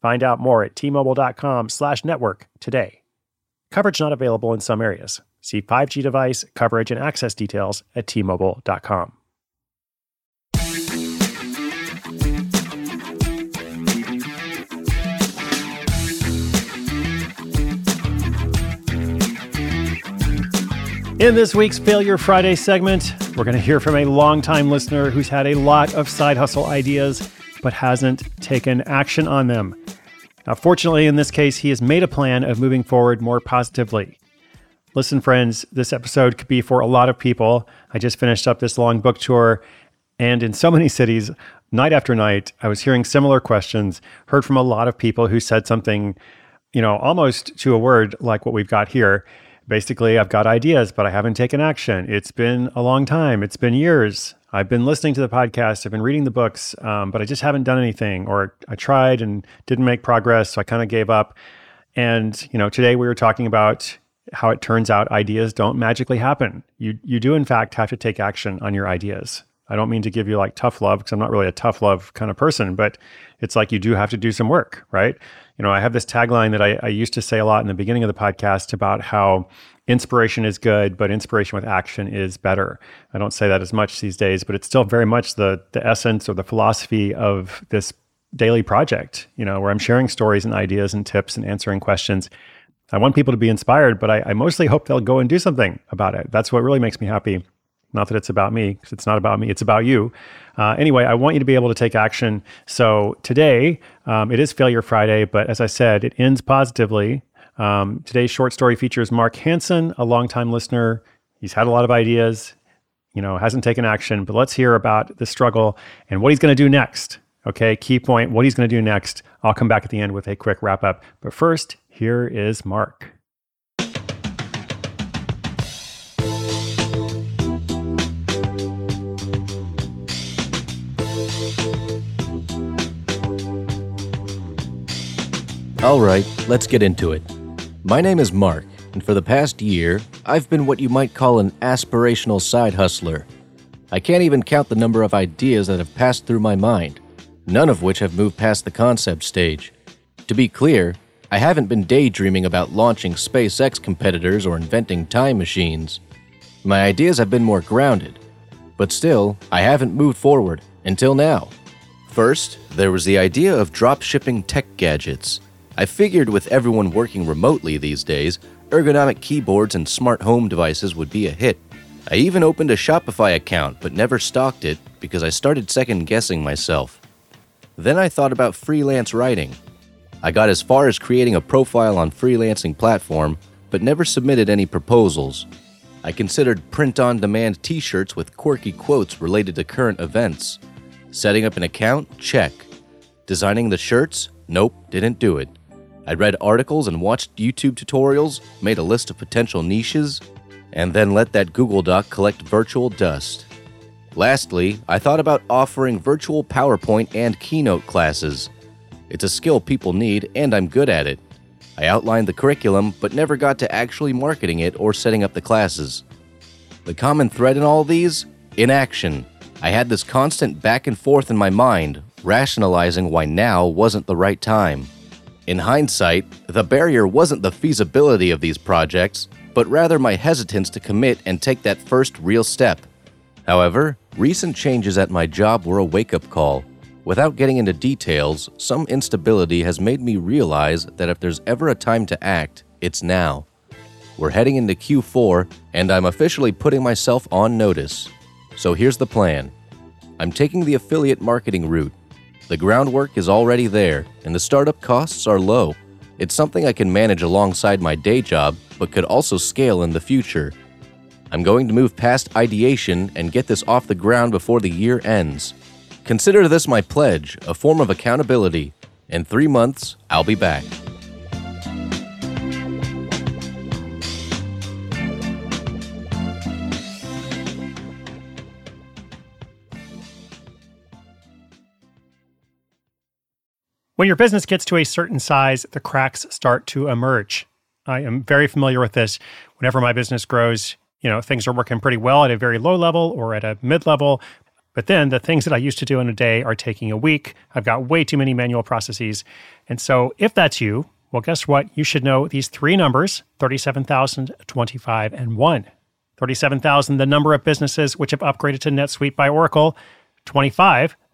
Find out more at tmobile.com slash network today. Coverage not available in some areas. See 5G device coverage and access details at tmobile.com. In this week's Failure Friday segment, we're going to hear from a longtime listener who's had a lot of side hustle ideas but hasn't taken action on them. Now, fortunately, in this case, he has made a plan of moving forward more positively. Listen, friends, this episode could be for a lot of people. I just finished up this long book tour, and in so many cities, night after night, I was hearing similar questions, heard from a lot of people who said something, you know, almost to a word like what we've got here basically, I've got ideas, but I haven't taken action. It's been a long time, it's been years. I've been listening to the podcast, I've been reading the books, um, but I just haven't done anything, or I tried and didn't make progress, so I kind of gave up. And you know, today we were talking about how it turns out ideas don't magically happen. You you do in fact have to take action on your ideas. I don't mean to give you like tough love because I'm not really a tough love kind of person, but it's like you do have to do some work, right? You know, I have this tagline that I, I used to say a lot in the beginning of the podcast about how inspiration is good, but inspiration with action is better. I don't say that as much these days, but it's still very much the the essence or the philosophy of this daily project, you know, where I'm sharing stories and ideas and tips and answering questions. I want people to be inspired, but I, I mostly hope they'll go and do something about it. That's what really makes me happy. Not that it's about me, because it's not about me, it's about you. Uh, anyway, I want you to be able to take action. So today, um, it is Failure Friday, but as I said, it ends positively. Um, today's short story features Mark Hansen, a longtime listener. He's had a lot of ideas, you know, hasn't taken action, but let's hear about the struggle and what he's going to do next. Okay, key point what he's going to do next. I'll come back at the end with a quick wrap up. But first, here is Mark. Alright, let's get into it. My name is Mark, and for the past year, I've been what you might call an aspirational side hustler. I can't even count the number of ideas that have passed through my mind, none of which have moved past the concept stage. To be clear, I haven't been daydreaming about launching SpaceX competitors or inventing time machines. My ideas have been more grounded, but still, I haven't moved forward until now. First, there was the idea of drop shipping tech gadgets. I figured with everyone working remotely these days, ergonomic keyboards and smart home devices would be a hit. I even opened a Shopify account but never stocked it because I started second guessing myself. Then I thought about freelance writing. I got as far as creating a profile on freelancing platform but never submitted any proposals. I considered print on demand t shirts with quirky quotes related to current events. Setting up an account? Check. Designing the shirts? Nope, didn't do it. I read articles and watched YouTube tutorials, made a list of potential niches, and then let that Google Doc collect virtual dust. Lastly, I thought about offering virtual PowerPoint and Keynote classes. It's a skill people need, and I'm good at it. I outlined the curriculum, but never got to actually marketing it or setting up the classes. The common thread in all these? Inaction. I had this constant back and forth in my mind, rationalizing why now wasn't the right time. In hindsight, the barrier wasn't the feasibility of these projects, but rather my hesitance to commit and take that first real step. However, recent changes at my job were a wake up call. Without getting into details, some instability has made me realize that if there's ever a time to act, it's now. We're heading into Q4, and I'm officially putting myself on notice. So here's the plan I'm taking the affiliate marketing route. The groundwork is already there, and the startup costs are low. It's something I can manage alongside my day job, but could also scale in the future. I'm going to move past ideation and get this off the ground before the year ends. Consider this my pledge, a form of accountability. In three months, I'll be back. When your business gets to a certain size, the cracks start to emerge. I am very familiar with this. Whenever my business grows, you know, things are working pretty well at a very low level or at a mid level. But then the things that I used to do in a day are taking a week. I've got way too many manual processes. And so if that's you, well, guess what? You should know these three numbers 37,000, 25, and 1. 37,000, the number of businesses which have upgraded to NetSuite by Oracle. 25,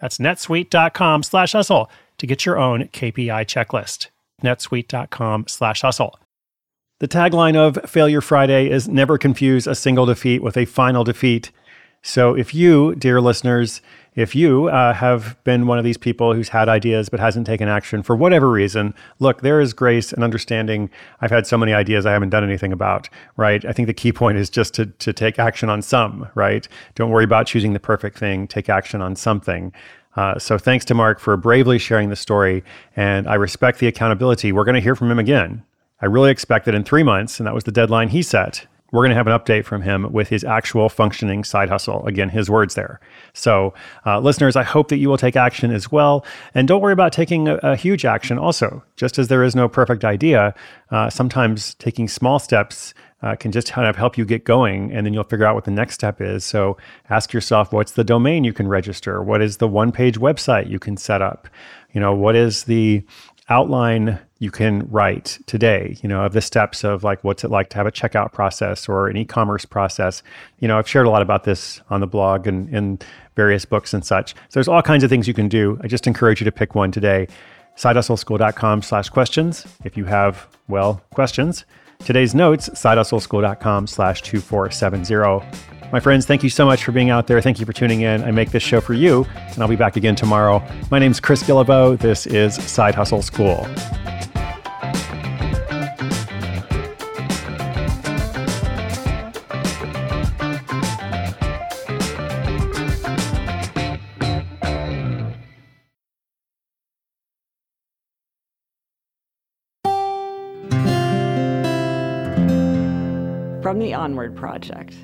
That's netsuite.com slash hustle to get your own KPI checklist. netsuite.com slash hustle. The tagline of Failure Friday is never confuse a single defeat with a final defeat. So if you, dear listeners, if you uh, have been one of these people who's had ideas but hasn't taken action for whatever reason, look, there is grace and understanding. I've had so many ideas I haven't done anything about, right? I think the key point is just to, to take action on some, right? Don't worry about choosing the perfect thing, take action on something. Uh, so thanks to Mark for bravely sharing the story, and I respect the accountability. We're going to hear from him again. I really expect that in three months, and that was the deadline he set, we're going to have an update from him with his actual functioning side hustle. Again, his words there. So, uh, listeners, I hope that you will take action as well. And don't worry about taking a, a huge action also. Just as there is no perfect idea, uh, sometimes taking small steps uh, can just kind of help you get going and then you'll figure out what the next step is. So ask yourself what's the domain you can register? What is the one page website you can set up? You know, what is the outline you can write today, you know, of the steps of like what's it like to have a checkout process or an e-commerce process. You know, I've shared a lot about this on the blog and in various books and such. So there's all kinds of things you can do. I just encourage you to pick one today. SideHustleSchool.com slash questions. If you have, well, questions. Today's notes, sidehustleschool.com slash 2470. My friends, thank you so much for being out there. Thank you for tuning in. I make this show for you, and I'll be back again tomorrow. My name's Chris Guillebeau. This is Side Hustle School. From the Onward Project.